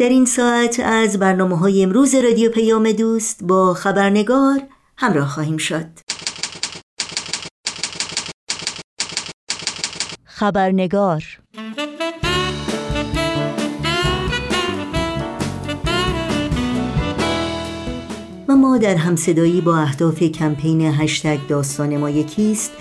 در این ساعت از برنامه های امروز رادیو پیام دوست با خبرنگار همراه خواهیم شد. خبرنگار و ما در همصدایی با اهداف کمپین هشتگ داستان ما یکیست.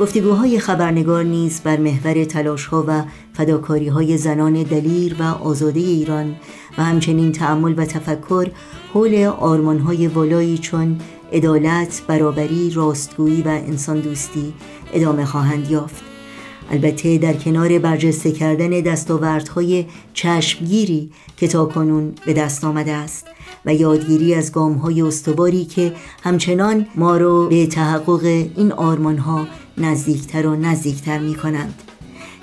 گفتگوهای خبرنگار نیز بر محور تلاشها و فداکاری های زنان دلیر و آزاده ایران و همچنین تعمل و تفکر حول آرمان های والایی چون عدالت، برابری، راستگویی و انسان دوستی ادامه خواهند یافت. البته در کنار برجسته کردن دستاوردهای چشمگیری که تا کنون به دست آمده است و یادگیری از های استواری که همچنان ما رو به تحقق این ها نزدیکتر و نزدیکتر می کنند.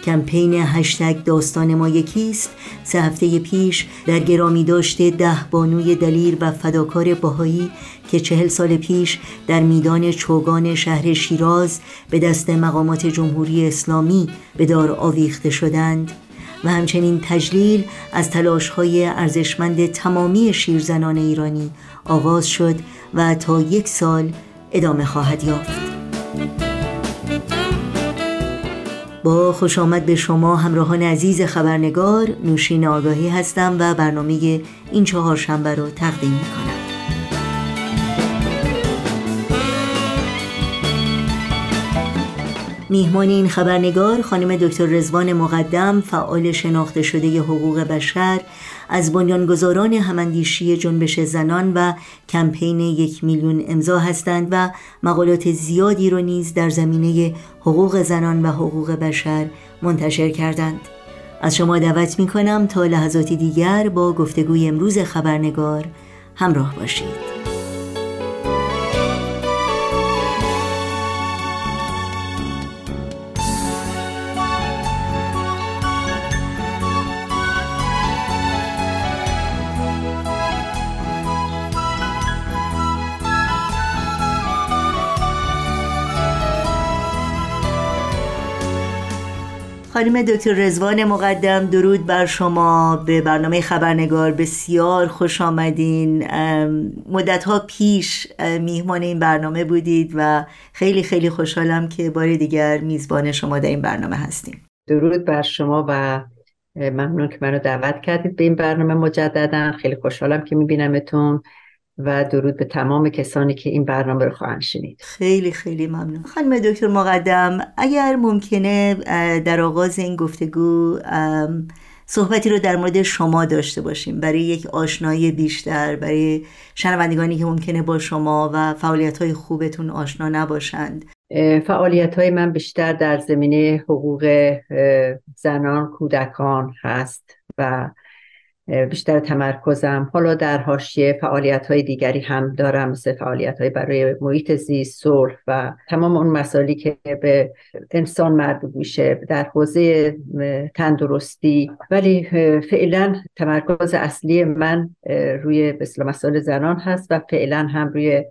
کمپین هشتگ داستان ما یکیست سه هفته پیش در گرامی داشته ده بانوی دلیر و فداکار باهایی که چهل سال پیش در میدان چوگان شهر شیراز به دست مقامات جمهوری اسلامی به دار آویخته شدند و همچنین تجلیل از تلاش های ارزشمند تمامی شیرزنان ایرانی آغاز شد و تا یک سال ادامه خواهد یافت. با خوش آمد به شما همراهان عزیز خبرنگار نوشین آگاهی هستم و برنامه این چهار شنبه رو تقدیم می کنم. میهمان این خبرنگار خانم دکتر رزوان مقدم فعال شناخته شده حقوق بشر از بنیانگذاران هماندیشی جنبش زنان و کمپین یک میلیون امضا هستند و مقالات زیادی را نیز در زمینه حقوق زنان و حقوق بشر منتشر کردند. از شما دعوت می کنم تا لحظاتی دیگر با گفتگوی امروز خبرنگار همراه باشید. خانم دکتر رزوان مقدم درود بر شما. به برنامه خبرنگار بسیار خوش آمدین. مدت ها پیش میهمان این برنامه بودید و خیلی خیلی خوشحالم که بار دیگر میزبان شما در این برنامه هستیم. درود بر شما و ممنون که منو دعوت کردید به این برنامه مجددا. خیلی خوشحالم که میبینمتون. و درود به تمام کسانی که این برنامه رو خواهند شنید. خیلی خیلی ممنون. خانم دکتر مقدم اگر ممکنه در آغاز این گفتگو صحبتی رو در مورد شما داشته باشیم. برای یک آشنایی بیشتر برای شنوندگانی که ممکنه با شما و فعالیت های خوبتون آشنا نباشند. فعالیت های من بیشتر در زمینه حقوق زنان کودکان هست و بیشتر تمرکزم. حالا در حاشیه فعالیت های دیگری هم دارم مثل فعالیت های برای محیط زیست صلح و تمام اون مسائلی که به انسان مربوط میشه در حوزه تندرستی. ولی فعلا تمرکز اصلی من روی مسائل زنان هست و فعلا هم روی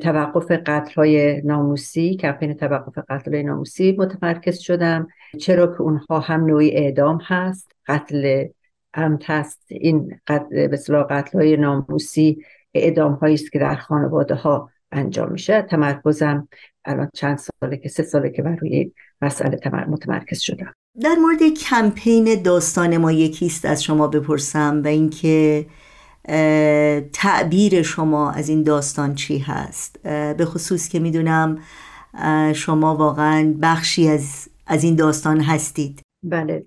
توقف قتل های ناموسی کمپین توقف قتل های ناموسی متمرکز شدم. چرا که اونها هم نوعی اعدام هست. قتل هم هست. این قتل قتل های ناموسی اعدام هایی است که در خانواده ها انجام میشه. تمرکزم الان چند ساله که سه ساله که بر روی مسئله متمرکز شدم. در مورد کمپین داستان ما یکیست از شما بپرسم و اینکه تعبیر شما از این داستان چی هست؟ به خصوص که می‌دونم شما واقعا بخشی از, از این داستان هستید. بله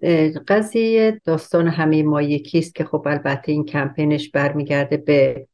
قضیه داستان همه ما یکیست که خب البته این کمپینش برمیگرده به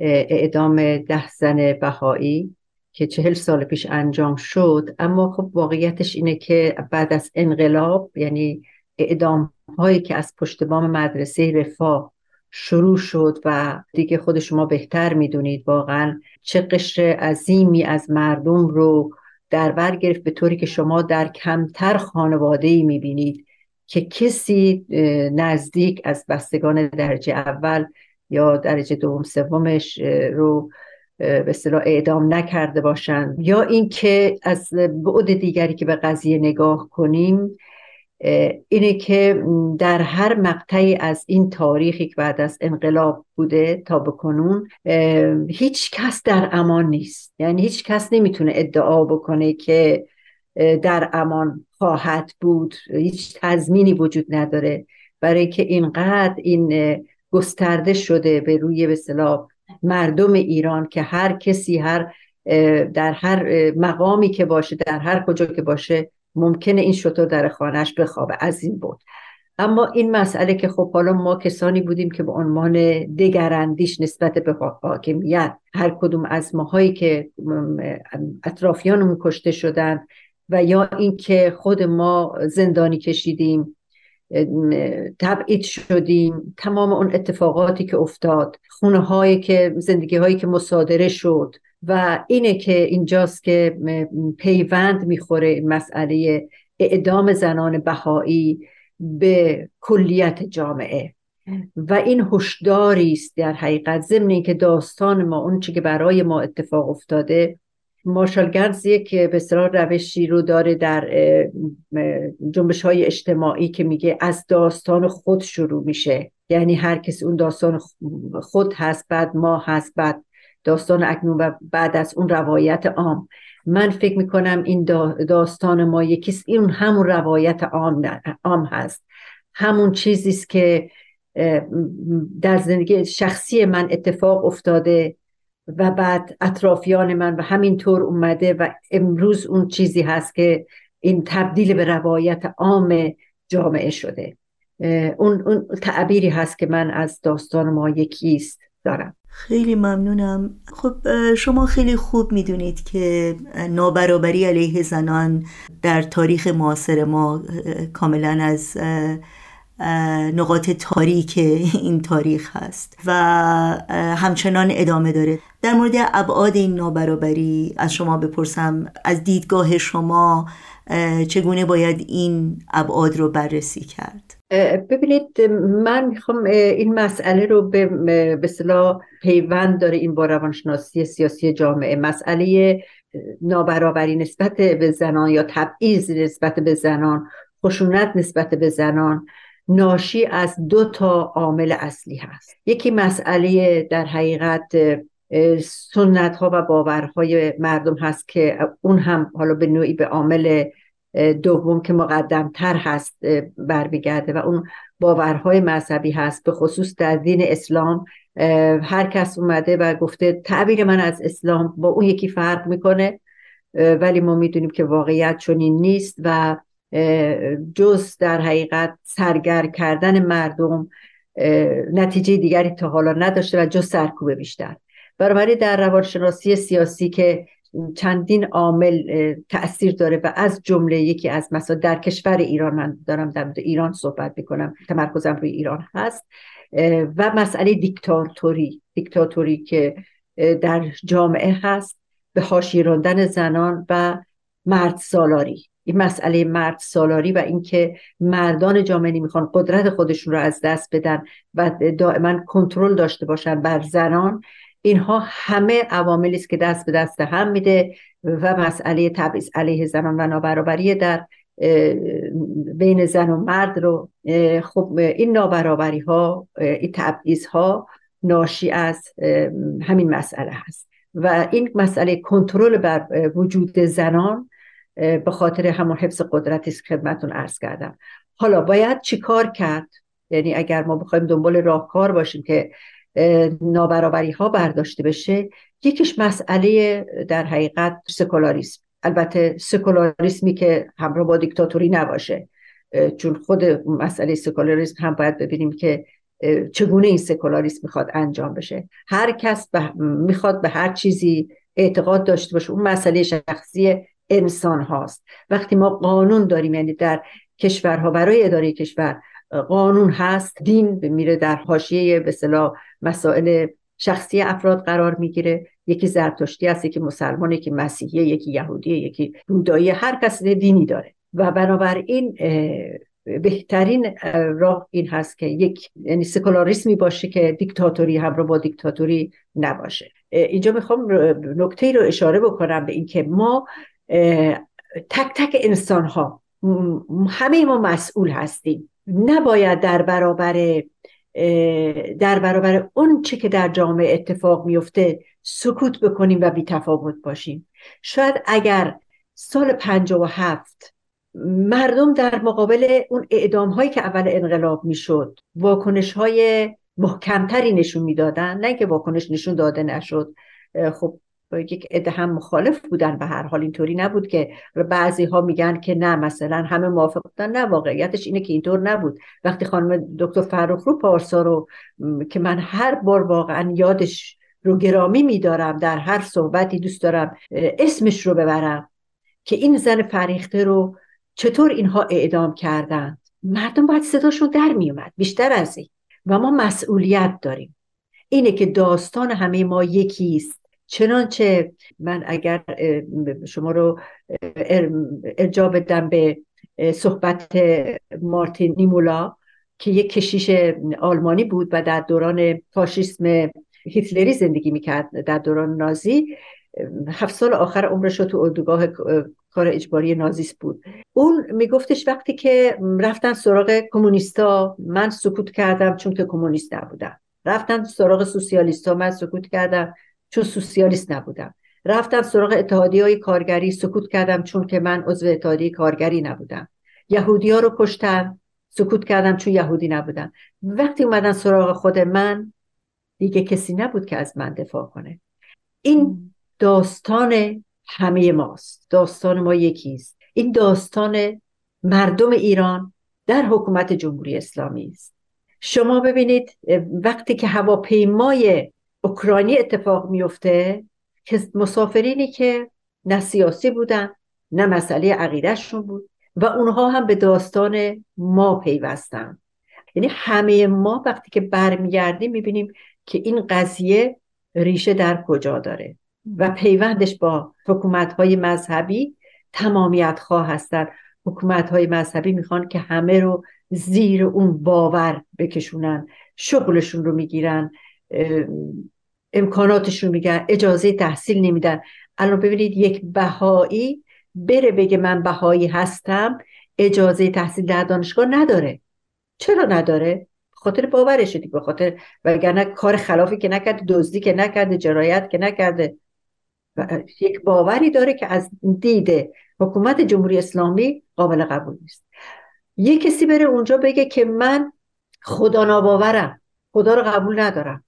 اعدام ده زن بهایی که چهل سال پیش انجام شد. اما خب واقعیتش اینه که بعد از انقلاب یعنی اعدام هایی که از پشت بام مدرسه رفاه شروع شد و دیگه خود شما بهتر می‌دونید واقعا چه قشر عظیمی از مردم رو در بر گرفت به طوری که شما در کمتر خانواده ای می‌بینید که کسی نزدیک از بستگان درجه اول یا درجه دوم سومش رو به اصطلاح اعدام نکرده باشند یا اینکه از بعد دیگری که به قضیه نگاه کنیم اینه که در هر مقطعی از این تاریخی که بعد از انقلاب بوده تا بکنون هیچ کس در امان نیست. یعنی هیچ کس نمی‌تونه ادعا بکنه که در امان خواهد بود. هیچ تضمینی وجود نداره. برای که اینقدر این گسترده شده به روی به مردم ایران که هر کسی هر در هر مقامی که باشه در هر کجا که باشه ممکنه این شطور در خانهش بخوابه. از این بود. اما این مسئله که خب حالا ما کسانی بودیم که به عنوان دگراندیش نسبت به حاکمیت هر کدوم از ماهایی که اطرافیانمون کشته شدن و یا اینکه خود ما زندانی کشیدیم تبعید شدیم تمام اون اتفاقاتی که افتاد خونه هایی که زندگی هایی که مصادره شد و اینه که اینجاست که پیوند می‌خوره مسئله اعدام زنان بهایی به کلیت جامعه. و این هشداری است در حقیقت. ضمن اینکه داستان ما اون که برای ما اتفاق افتاده مارشال گنز یک به روشی رو داره در جنبش های اجتماعی که میگه از داستان خود شروع میشه. یعنی هر کسی اون داستان خود هست بعد ما هست بعد داستان اکنون و بعد از اون روایت عام. من فکر می‌کنم این داستان ما یکیست این همون روایت عام, عام هست. همون چیزی است که در زندگی شخصی من اتفاق افتاده و بعد اطرافیان من و همینطور اومده و امروز اون چیزی هست که این تبدیل به روایت عام جامعه شده. اون, اون تعبیری هست که من از داستان ما یکیست دارم. خیلی ممنونم. خب شما خیلی خوب می‌دونید که نابرابری علیه زنان در تاریخ معاصر ما کاملا از نقاط تاریک این تاریخ هست و همچنان ادامه داره. در مورد ابعاد این نابرابری از شما بپرسم از دیدگاه شما چگونه باید این ابعاد رو بررسی کرد؟ ببینید من می‌خوام این مسئله رو به صلاح پیوند داره این با روانشناسی سیاسی جامعه. مسئله نابرابری نسبت به زنان یا تبعیض نسبت به زنان خشونت نسبت به زنان ناشی از دو تا عامل اصلی هست. یکی مسئله در حقیقت سنت ها و باورهای مردم هست که اون هم حالا به نوعی به عامل دوم که مقدمتر هست برمیگرده و اون باورهای مذهبی هست به خصوص در دین اسلام. هر کس اومده و گفته تعبیر من از اسلام با اون یکی فرق می‌کنه ولی ما می‌دونیم که واقعیت چنین نیست و جز در حقیقت سرگر کردن مردم نتیجه دیگری تا حالا نداشته و جز سرکوب بیشتر. بنابراین در روانشناسی سیاسی که چندین عامل تاثیر داره و از جمله یکی از مثلا در کشور ایران من دارم در ایران صحبت می‌کنم تمرکزم روی ایران هست و مسئله دیکتاتوری دیکتاتوری که در جامعه هست به حاشیه راندن زنان و مرد سالاری. این مسئله مرد سالاری و اینکه مردان جامعه نمی‌خوان قدرت خودشون رو از دست بدن و دائما کنترل داشته باشن بر زنان اینها همه عواملی است که دست به دست هم میده و مسئله تبعیض علیه زنان و نابرابری در بین زن و مرد رو خب این نابرابری ها این تبعیض ها ناشی از همین مسئله هست. و این مسئله کنترل بر وجود زنان به خاطر همون حفظ قدرتی که خدمتون عرض کردم. حالا باید چیکار کرد؟ یعنی اگر ما بخوایم دنبال راهکار باشیم که نابرابری ها برداشته بشه یکیش مسئله در حقیقت سکولاریسم. البته سکولاریسمی که همراه با دیکتاتوری نباشه. چون خود مسئله سکولاریسم هم باید ببینیم که چگونه این سکولاریسم می‌خواد انجام بشه. هر کس می‌خواد به هر چیزی اعتقاد داشته باشه. اون مسئله شخصی انسان هاست. وقتی ما قانون داریم یعنی در کشورها برای اداره کشور قانون هست. دین میره در حاشیه به مسائل شخصی افراد قرار می‌گیره. یکی زرتشتی هست یکی مسلمان یکی مسیحی یکی یهودی یکی بودایی هر کس دینی داره. و بنابراین بهترین راه این هست که یک یعنی سکولاریسمی باشه که دیکتاتوری هم رو با دیکتاتوری نباشه. اینجا می‌خوام نکته رو اشاره بکنم به اینکه ما تک تک انسان ها همه ما مسئول هستیم. نباید در برابر در برابر اون چه که در جامعه اتفاق میفته سکوت بکنیم و بی تفاوت باشیم. شاید اگر سال هفت مردم در مقابل اون اعدام هایی که اول انقلاب می‌شد واکنش های محکمتری نشون می‌دادن نه که واکنش نشون داده نشد خب یک عده هم مخالف بودن به هر حال اینطوری نبود که بعضی ها میگن که نه مثلا همه موافق بودن. نه واقعیتش اینه که اینطور نبود. وقتی خانم دکتر فرخ رو پارسا رو که من هر بار واقعا یادش رو گرامی میدارم در هر صحبتی دوست دارم اسمش رو ببرم که این زن فریخته رو چطور اینها اعدام کردند. مردم باید صداشون در میومد بیشتر از این. و ما مسئولیت داریم. اینه که داستان همه ما یکیست. چنانچه من اگر شما رو ارجا بدم به صحبت مارتین نیمولا که یک کشیش آلمانی بود و در دوران فاشیسم هیتلری زندگی می‌کرد در دوران نازی. هفت سال آخر عمرش رو تو اردوگاه کار اجباری نازیس بود. اون میگفتش وقتی که رفتن سراغ کمونیستا من سکوت کردم چون که کمونیست نبودم. رفتن سراغ سوسیالیستا من سکوت کردم. چون سوسیالیست نبودم. رفتم سراغ اتحادی های کارگری سکوت کردم چون که من عضو اتحادیه کارگری نبودم. یهودی ها رو کشتم سکوت کردم چون یهودی نبودم. وقتی اومدن سراغ خود من دیگه کسی نبود که از من دفاع کنه. این داستان همه ماست. داستان ما یکیست این داستان مردم ایران در حکومت جمهوری اسلامی است. شما ببینید وقتی که هواپیمای اوکراینی اتفاق میفته که مسافرینی که نه سیاسی بودن نه مسئله عقیدهشون بود و اونها هم به داستان ما پیوستن. یعنی همه ما وقتی که برمیگردیم می‌بینیم که این قضیه ریشه در کجا داره و پیوندش با حکومت های مذهبی تمامیت خواه هستن. حکومت های مذهبی می‌خوان که همه رو زیر اون باور بکشونن شغلشون رو می‌گیرن. امکاناتشون میگن اجازه تحصیل نمیدن. الان ببینید یک بهایی بره بگه من بهایی هستم اجازه تحصیل در دانشگاه نداره. چرا نداره؟ خاطر باورش دیگه به خاطر وگرنه کار خلافی که نکرده دزدی که نکرده جرایت که نکرده. یک باوری داره که از دید حکومت جمهوری اسلامی قابل قبول نیست. یه کسی بره اونجا بگه که من خدا ناباورم خدا رو قبول ندارم.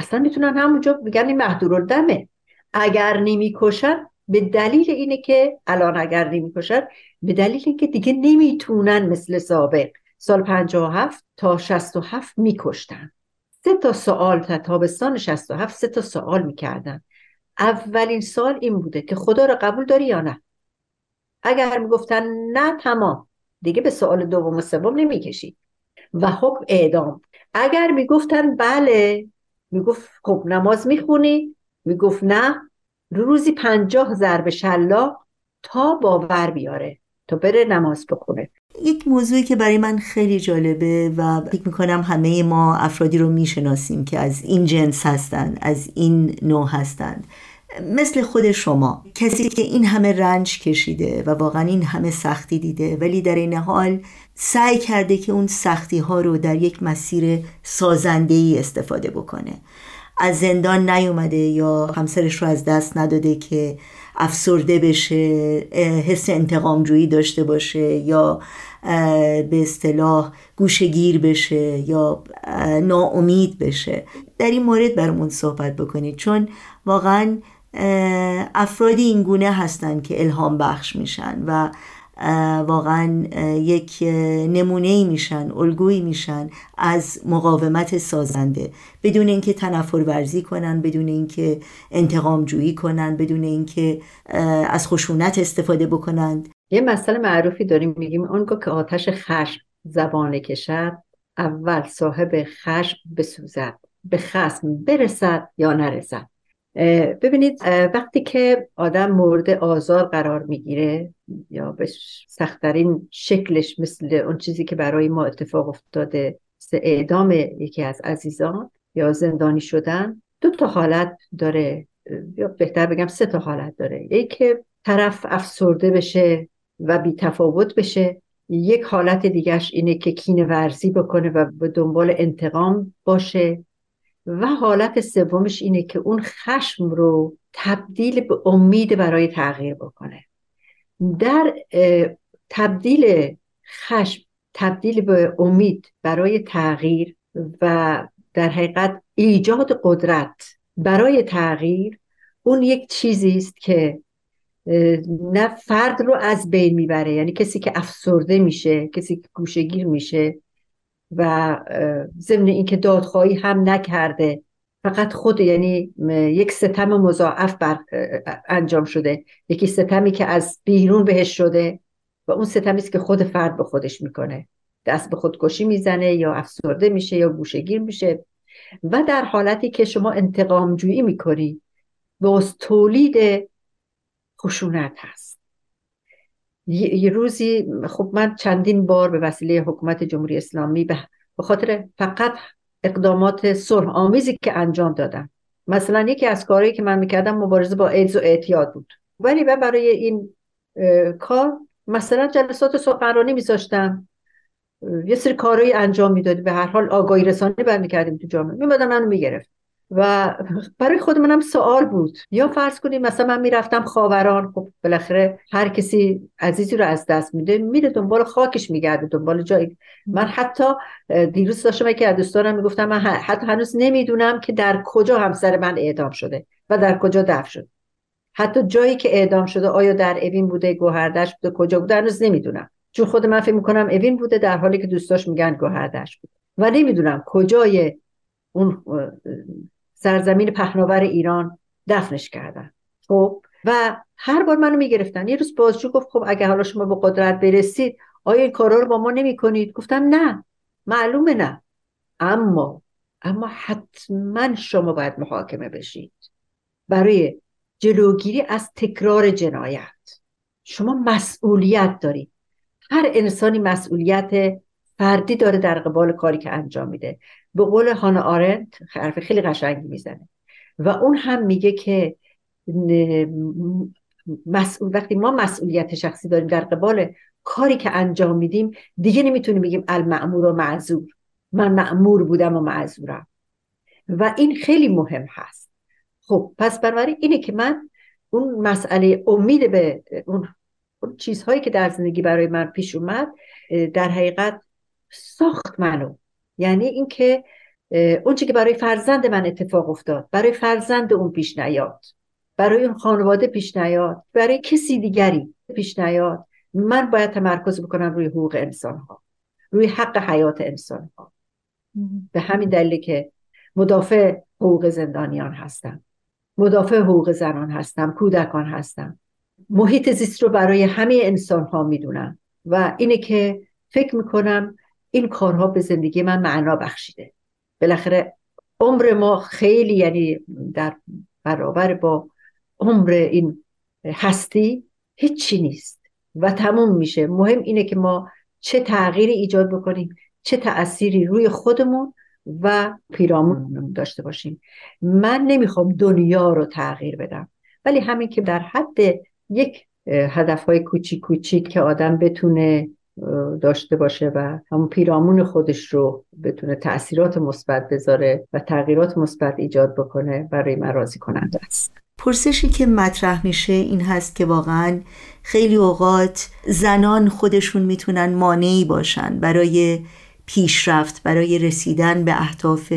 اصلا می‌تونن همونجا بگن این دمه اگر نمی‌کشن به دلیل اینه که الان اگر نمی‌کشن به دلیل اینکه دیگه نمی‌تونن مثل سابق سال 57 تا 67 میکشتن. سه تا سوال تا تابستان 67 سه تا سوال می‌کردن. اولین سال این بوده که خدا رو قبول داری یا نه؟ اگر می‌گفتن نه تمام. دیگه به سوال دوم و سوم نمی‌کشید و حکم اعدام. اگر می‌گفتن بله می‌گفت خب نماز می‌خونی؟ می‌گفت نه. روزی پنجاه ضرب شلا تا باور بیاره تا بره نماز بخونه. یک موضوعی که برای من خیلی جالبه و فکر می‌کنم همه ما افرادی رو می‌شناسیم که از این جنس هستند از این نوع هستند مثل خود شما کسی که این همه رنج کشیده و واقعا این همه سختی دیده ولی در این حال سعی کرده که اون سختی ها رو در یک مسیر سازنده ای استفاده بکنه. از زندان نیومده یا همسرش رو از دست نداده که افسرده بشه حس انتقامجویی داشته باشه یا به اصطلاح گوشگیر بشه یا ناامید بشه. در این مورد برامون صحبت بکنید. چون واقعا افرادی این گونه هستند که الهام بخش میشن و واقعا یک نمونه میشن الگویی میشن از مقاومت سازنده. بدون اینکه تنفر ورزی کنن بدون اینکه انتقام جویی کنن بدون اینکه از خشونت استفاده بکنند یه مسئله معروفی داریم میگیم اونگاه که آتش خشم زبانه کشد اول صاحب خشم بسوزد به خسم برسد یا نرسد. ببینید وقتی که آدم مورد آزار قرار می‌گیره یا به سختترین شکلش مثل اون چیزی که برای ما اتفاق افتاده اعدام یکی از عزیزان یا زندانی شدن دو تا حالت داره. یا بهتر بگم سه تا حالت داره. یکی طرف افسرده بشه و بی تفاوت بشه. یک حالت دیگهش اینه که کین ورزی بکنه و به دنبال انتقام باشه. و حالت سومش اینه که اون خشم رو تبدیل به امید برای تغییر بکنه. در تبدیل خشم تبدیل به امید برای تغییر و در حقیقت ایجاد قدرت برای تغییر اون یک چیزی است که نه فرد رو از بین می‌بره. یعنی کسی که افسرده میشه کسی که گوشگیر میشه و ضمن اینکه دادخواهی هم نکرده فقط خود یعنی یک ستم مضاعف بر انجام شده. یکی ستمی که از بیرون بهش شده و اون ستمی است که خود فرد به خودش می‌کنه. دست به خودکشی می‌زنه یا افسرده میشه یا گوشگیر میشه. و در حالتی که شما انتقام جویی می‌کنی باز تولید خشونت هست. یه روزی خب من چندین بار به وسیله حکومت جمهوری اسلامی به خاطر فقط اقدامات صلح آمیزی که انجام دادم. مثلا یکی از کارهایی که من می‌کردم مبارزه با ایدز و اعتیاد بود. ولی من برای این کار مثلا جلسات سخنرانی میذاشتم. یه سری کارهایی انجام می‌دادی. به هر حال آگاهی رسانی برمیکردیم تو جامعه. میمدن منو می‌گرفت. و برای خود منم سوال بود. یا فرض کنیم مثلا من می‌رفتم خاوران خب بالاخره هر کسی عزیزی رو از دست میده میره دنبال خاکش میگرده دنبال جایی. من حتی دیروز داشتم که از دوستانم می‌گفتم من حتی هنوز نمی‌دونم که در کجا همسر من اعدام شده و در کجا دفن شده. حتی جایی که اعدام شده آیا در اوین بوده گوهردش بوده کجا بوده هنوز نمی‌دونم. چون خود من فکر می‌کنم اوین بوده در حالی که دوستاش میگن گوهردش بوده. و نمی‌دونم کجای اون سرزمین پهناور ایران دفنش کردن. خب و هر بار منو می‌گرفتن. یه روز بازجو گفت خب اگه حالا شما به قدرت برسید آیا این کارا رو با ما نمی کنید گفتم نه معلومه نه. اما اما حتما شما باید محاکمه بشید. برای جلوگیری از تکرار جنایت. شما مسئولیت دارید. هر انسانی مسئولیت فردی داره در قبال کاری که انجام میده. به قول هانا آرنت حرف خیلی قشنگی می‌زنه. و اون هم میگه که مسئول وقتی ما مسئولیت شخصی داریم در قبال کاری که انجام میدیم دیگه نمی‌تونیم بگیم المعمور و معذور. من معمور بودم و معذورم. و این خیلی مهم هست. خب پس بنابراین اینه که من اون مسئله امید به اون, اون چیزهایی که در زندگی برای من پیش اومد در حقیقت ساخت منو. یعنی اینکه اون چی که برای فرزند من اتفاق افتاد برای فرزند اون پیش نیاد برای اون خانواده پیش نیاد برای کسی دیگری پیش نیاد. من باید تمرکز بکنم روی حقوق انسان ها روی حق حیات انسان ها به همین دلیل که مدافع حقوق زندانیان هستم. مدافع حقوق زنان هستم کودکان هستم. محیط زیست رو برای همه انسان ها می‌دونم. و اینه که فکر می‌کنم این کارها به زندگی من معنا بخشیده. بالاخره عمر ما خیلی یعنی در برابر با عمر این هستی هیچی نیست و تموم میشه. مهم اینه که ما چه تغییری ایجاد بکنیم چه تأثیری روی خودمون و پیرامون داشته باشیم. من نمی‌خوام دنیا رو تغییر بدم ولی همین که در حد یک هدف های کوچیک کوچیک که آدم بتونه داشته باشه و همون پیرامون خودش رو بتونه تاثیرات مثبت بذاره و تغییرات مثبت ایجاد بکنه برای من راضی کننده است. پرسشی که مطرح میشه این هست که واقعا خیلی اوقات زنان خودشون می‌تونن مانعی باشن برای پیشرفت برای رسیدن به اهداف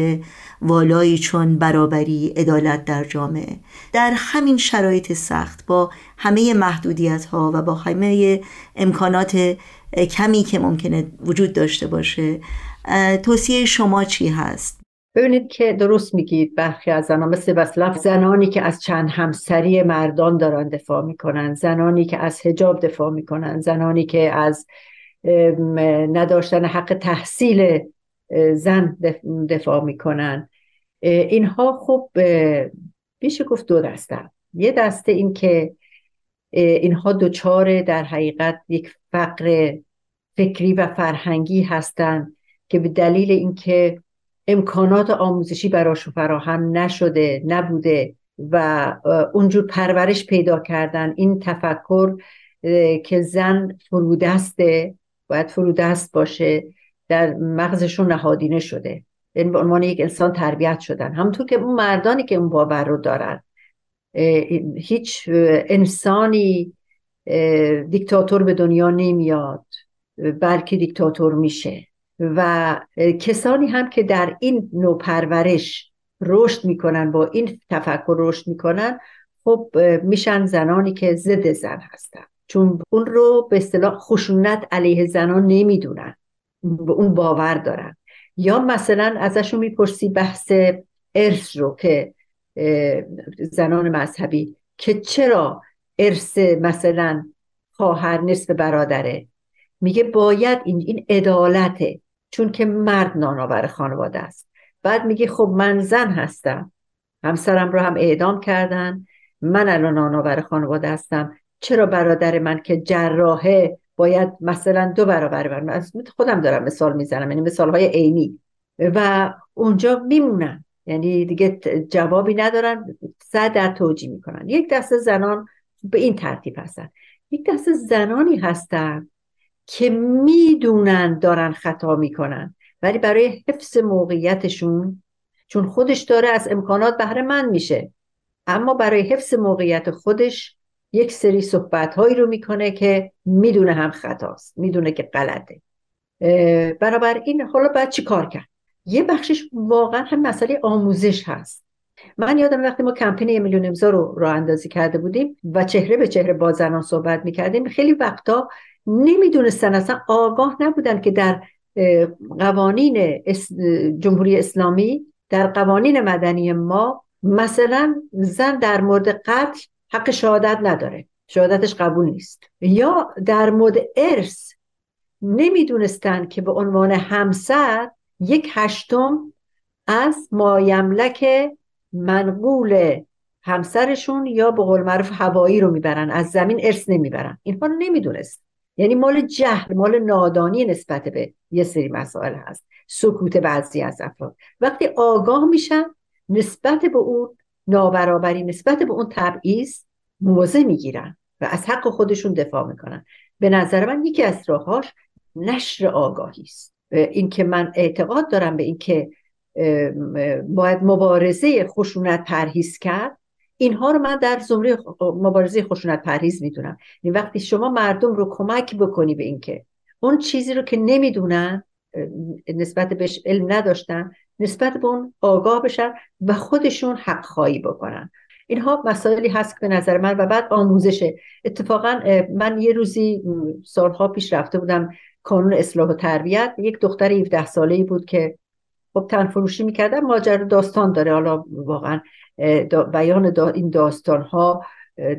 والایی چون برابری عدالت در جامعه. در همین شرایط سخت با همه محدودیت ها و با همه امکانات کمی که ممکنه وجود داشته باشه. توصیه شما چی هست؟ ببینید که درست میگید برخی از زنان مثل بسلف زنانی که از چند همسری مردان دارن دفاع می‌کنن زنانی که از هجاب دفاع می‌کنن زنانی که از نداشتن حق تحصیل زن دفاع می‌کنن. اینها خب میشه گفت دو دسته. یه دسته این که اینها دوچار در حقیقت یک فقر فکری و فرهنگی هستند که به دلیل اینکه امکانات آموزشی براشون فراهم نشده نبوده و اونجور پرورش پیدا کردن این تفکر که زن فرودسته باید فرودست باشه در مغزشون نهادینه شده. یعنی به عنوان یک انسان تربیت شدن. همونطور که اون مردانی که اون باور رو دارن. هیچ انسانی دیکتاتور به دنیا نمیاد بلکه دیکتاتور میشه. و کسانی هم که در این نوع پرورش رشد می‌کنن با این تفکر رشد می‌کنن خب میشن زنانی که ضد زن هستن. چون اون رو به اصطلاح خشونت علیه زنان نمی‌دونن به اون باور دارن. یا مثلا ازشون می‌پرسی بحث ارث رو که زنان مذهبی که چرا ارث مثلا خواهر نصف برادره؟ میگه باید این این عدالته چون که مرد نانآور خانواده است. بعد میگه خب من زن هستم همسرم رو هم اعدام کردن من الان نانآور خانواده هستم. چرا برادر من که جراحه باید مثلا دو برابر من؟ خودم دارم مثال می‌زنم یعنی مثال های عینی. و اونجا میمونن. یعنی دیگه جوابی ندارن صد در توجیه می‌کنن. یک دسته زنان به این ترتیب هستن. یک دسته زنانی هستن که می‌دونن دارن خطا می‌کنن ولی برای حفظ موقعیتشون چون خودش داره از امکانات بهره من میشه اما برای حفظ موقعیت خودش یک سری صحبت هایی رو می‌کنه که می‌دونه هم خطاست می‌دونه که غلطه. بنابراین حالا باید چی کار کرد؟ یه بخشش واقعا هم مسئله آموزش هست. من یادم وقتی ما کمپین یه میلیون امضا رو راه اندازی کرده بودیم و چهره به چهره با زنان صحبت می‌کردیم خیلی وقتا نمی‌دونستن اصلا آگاه نبودن که در قوانین جمهوری اسلامی در قوانین مدنی ما مثلا زن در مورد قتل حق شهادت نداره. شهادتش قبول نیست. یا در مورد ارث نمی‌دونستن که به عنوان همسر یک هشتم از مایملک منقول همسرشون یا به قول معروف هوایی رو می‌برن از زمین ارث نمی‌برن. اینها رو نمی‌دونست. یعنی مال جهل مال نادانی نسبت به یه سری مسائل هست. سکوت بعضی از افراد. وقتی آگاه میشن نسبت به اون نابرابری نسبت به اون تبعیض موضع می‌گیرن و از حق خودشون دفاع می‌کنن. به نظر من یکی از راهاش نشر آگاهی است. اینکه من اعتقاد دارم به اینکه باید مبارزه خشونت پرهیز کرد اینها رو من در زمره مبارزه خشونت پرهیز می‌دونم. این وقتی شما مردم رو کمک بکنی به اینکه اون چیزی رو که نمی‌دونن نسبت بهش علم نداشتن نسبت به اون آگاه بشن و خودشون حق خواهی بکنن. اینها مسائلی هست که به نظر من و بعد آموزشه اتفاقا من یه روزی سالها پیش رفته بودم کانون اصلاح و تربیت یک دختر 17 ساله بود که خب تن فروشی می‌کردن ماجرا داستان داره. حالا واقعا بیان این داستان ها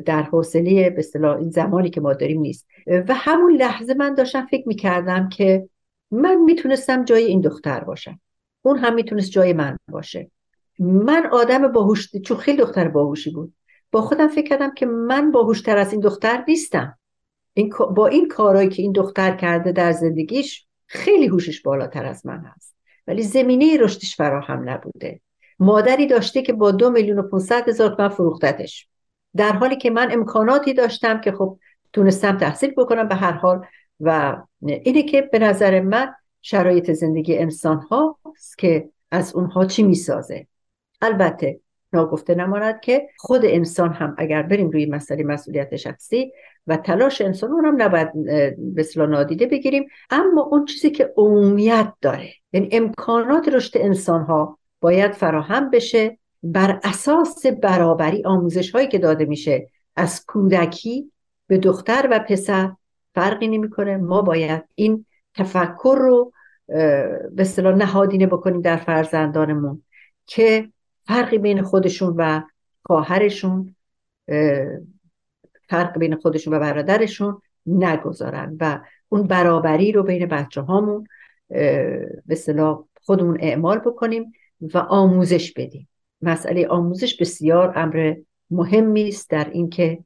در حوصله به اصطلاح این زمانی که ما داریم نیست. و همون لحظه من داشتم فکر می‌کردم که من می‌تونستم جای این دختر باشم. اون هم می‌تونست جای من باشه. من آدم باهوش چون خیلی دختر باهوشی بود. با خودم فکر کردم که من باهوشتر از این دختر نیستم. این با این کارهایی که این دختر کرده در زندگیش خیلی هوشش بالاتر از من هست. ولی زمینه رشدش فراهم نبوده. مادری داشته که با دو میلیون و پونصد هزار تومن فروختتش. در حالی که من امکاناتی داشتم که خب تونستم تحصیل بکنم به هر حال و اینه که به نظر من شرایط زندگی انسان هاست که از اونها چی می‌سازه؟ البته ناگفته نماند که خود انسان هم اگر بریم روی مسئله مسئولیت شخصی و تلاش انسان اون هم نباید به نادیده بگیریم. اما اون چیزی که عمومیت داره یعنی امکانات رشد انسان ها باید فراهم بشه بر اساس برابری آموزش هایی که داده میشه. از کودکی به دختر و پسر فرقی نمی‌کنه. ما باید این تفکر رو به اصطلاح نهادینه بکنیم در فرزندانمون که فرقی بین خودشون و خواهرشون فرق بین خودشون و برادرشون نگذارن و اون برابری رو بین بچه هامون به اصطلاح خودمون اعمال بکنیم و آموزش بدیم. مسئله آموزش بسیار امر مهمی است در اینکه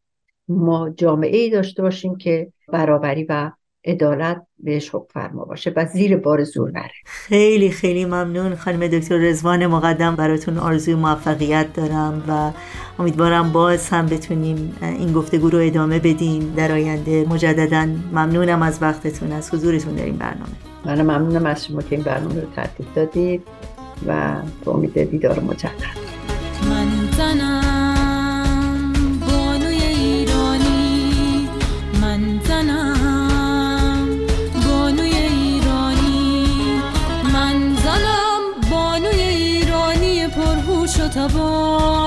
ما جامعه ای داشته باشیم که برابری و عدالت بهش حکم فرما باشه و زیر بار زور نره خیلی خیلی ممنون خانم دکتر رزوان مقدم. براتون آرزوی موفقیت دارم و امیدوارم باز هم بتونیم این گفتگو رو ادامه بدیم در آینده. مجددا ممنونم از وقتتون از حضورتون در این برنامه. من ممنونم از شما که این برنامه رو ترتیب دادید و به امید دیدار مجدد. و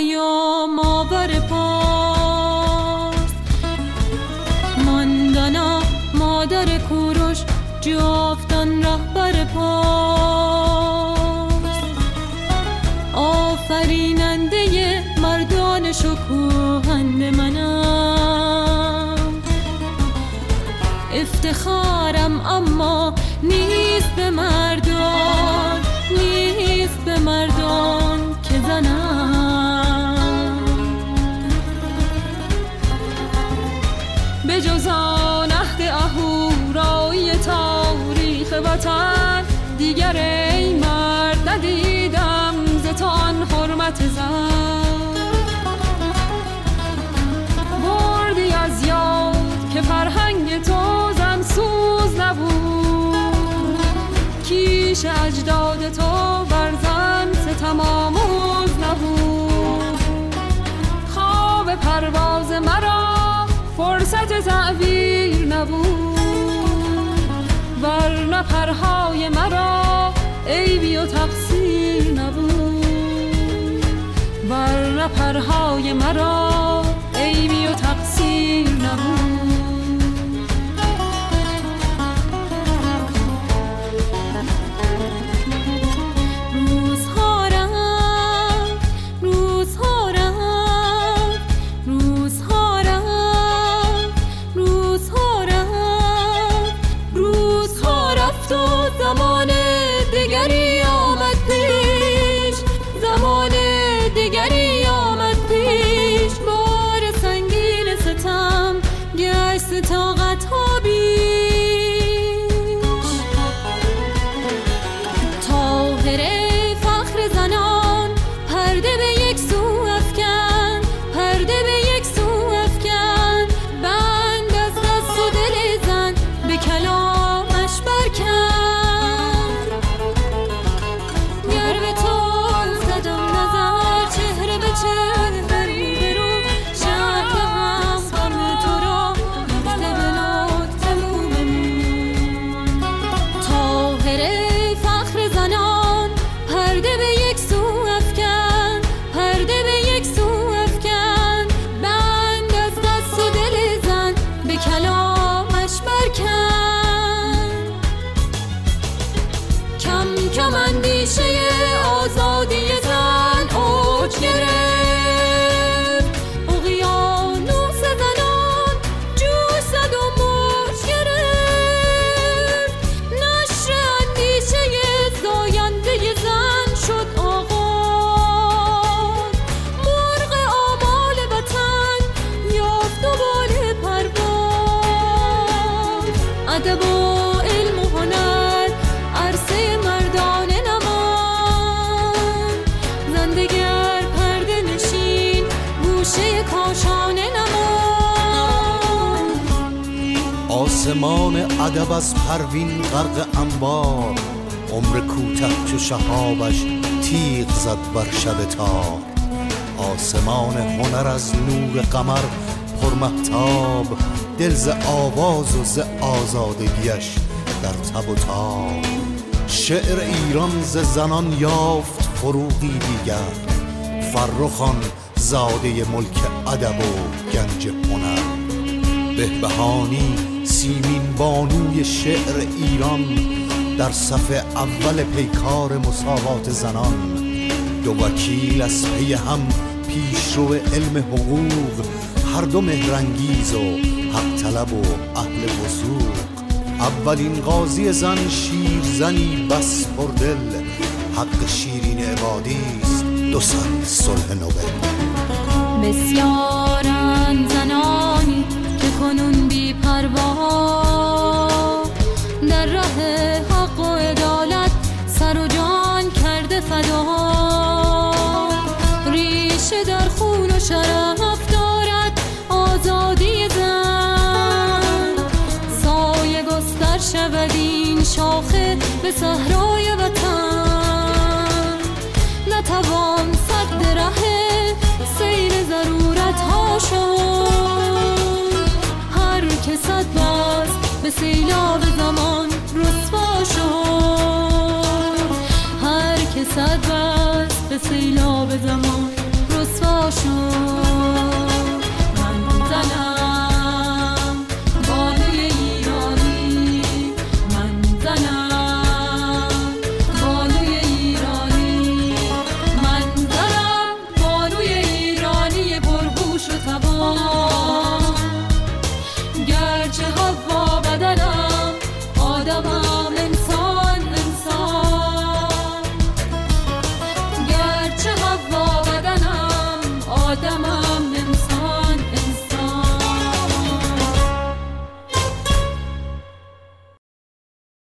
پیام آور پاس. ماندانا مادر کوروش جافتان رهبر پاس. آفریننده مردان شکوهند منم. افتخارم اما نیست به مردان زن بردی از یاد که فرهنگ تو زن سوز نبود. کیش اجداد تو بر زن آموز نبود. خواب پرواز مرا فرصت تعبیر نبود. ورنه پرهای مرا عیبی و تقصیر ورنه پرهای مرا. ادب از پروین غرق انبار. عمر کوته چو شهابش تیغ زد بر شب تار. آسمان هنر از نور قمر پرمهتاب دل ز آواز و ز آزادگیش در تب و تاب. شعر ایران ز زنان یافت فروغی دیگر. فرخان زاده ملک ادب و گنج هنر. بهبهانی سیمین بانوی شعر ایران در صف اول پیکار مساوات زنان. دو وکیل از پی هم پیشرو علم حقوق هر دو مهرنگیز و حق طلب و اهل وسوق اولین قاضی زن شیر زنی بس پردل حق شیرین عبادی است دو سن صلح نوبل. بسیارن زنانی که کنون بی پروا فدا. ریشه در خون و شرف دارد آزادی زن. سایه گستر شود این شاخه به صحرای وطن. نتوان صد ره سیر ضرورت ها شد. هر که صد بست به سیلاب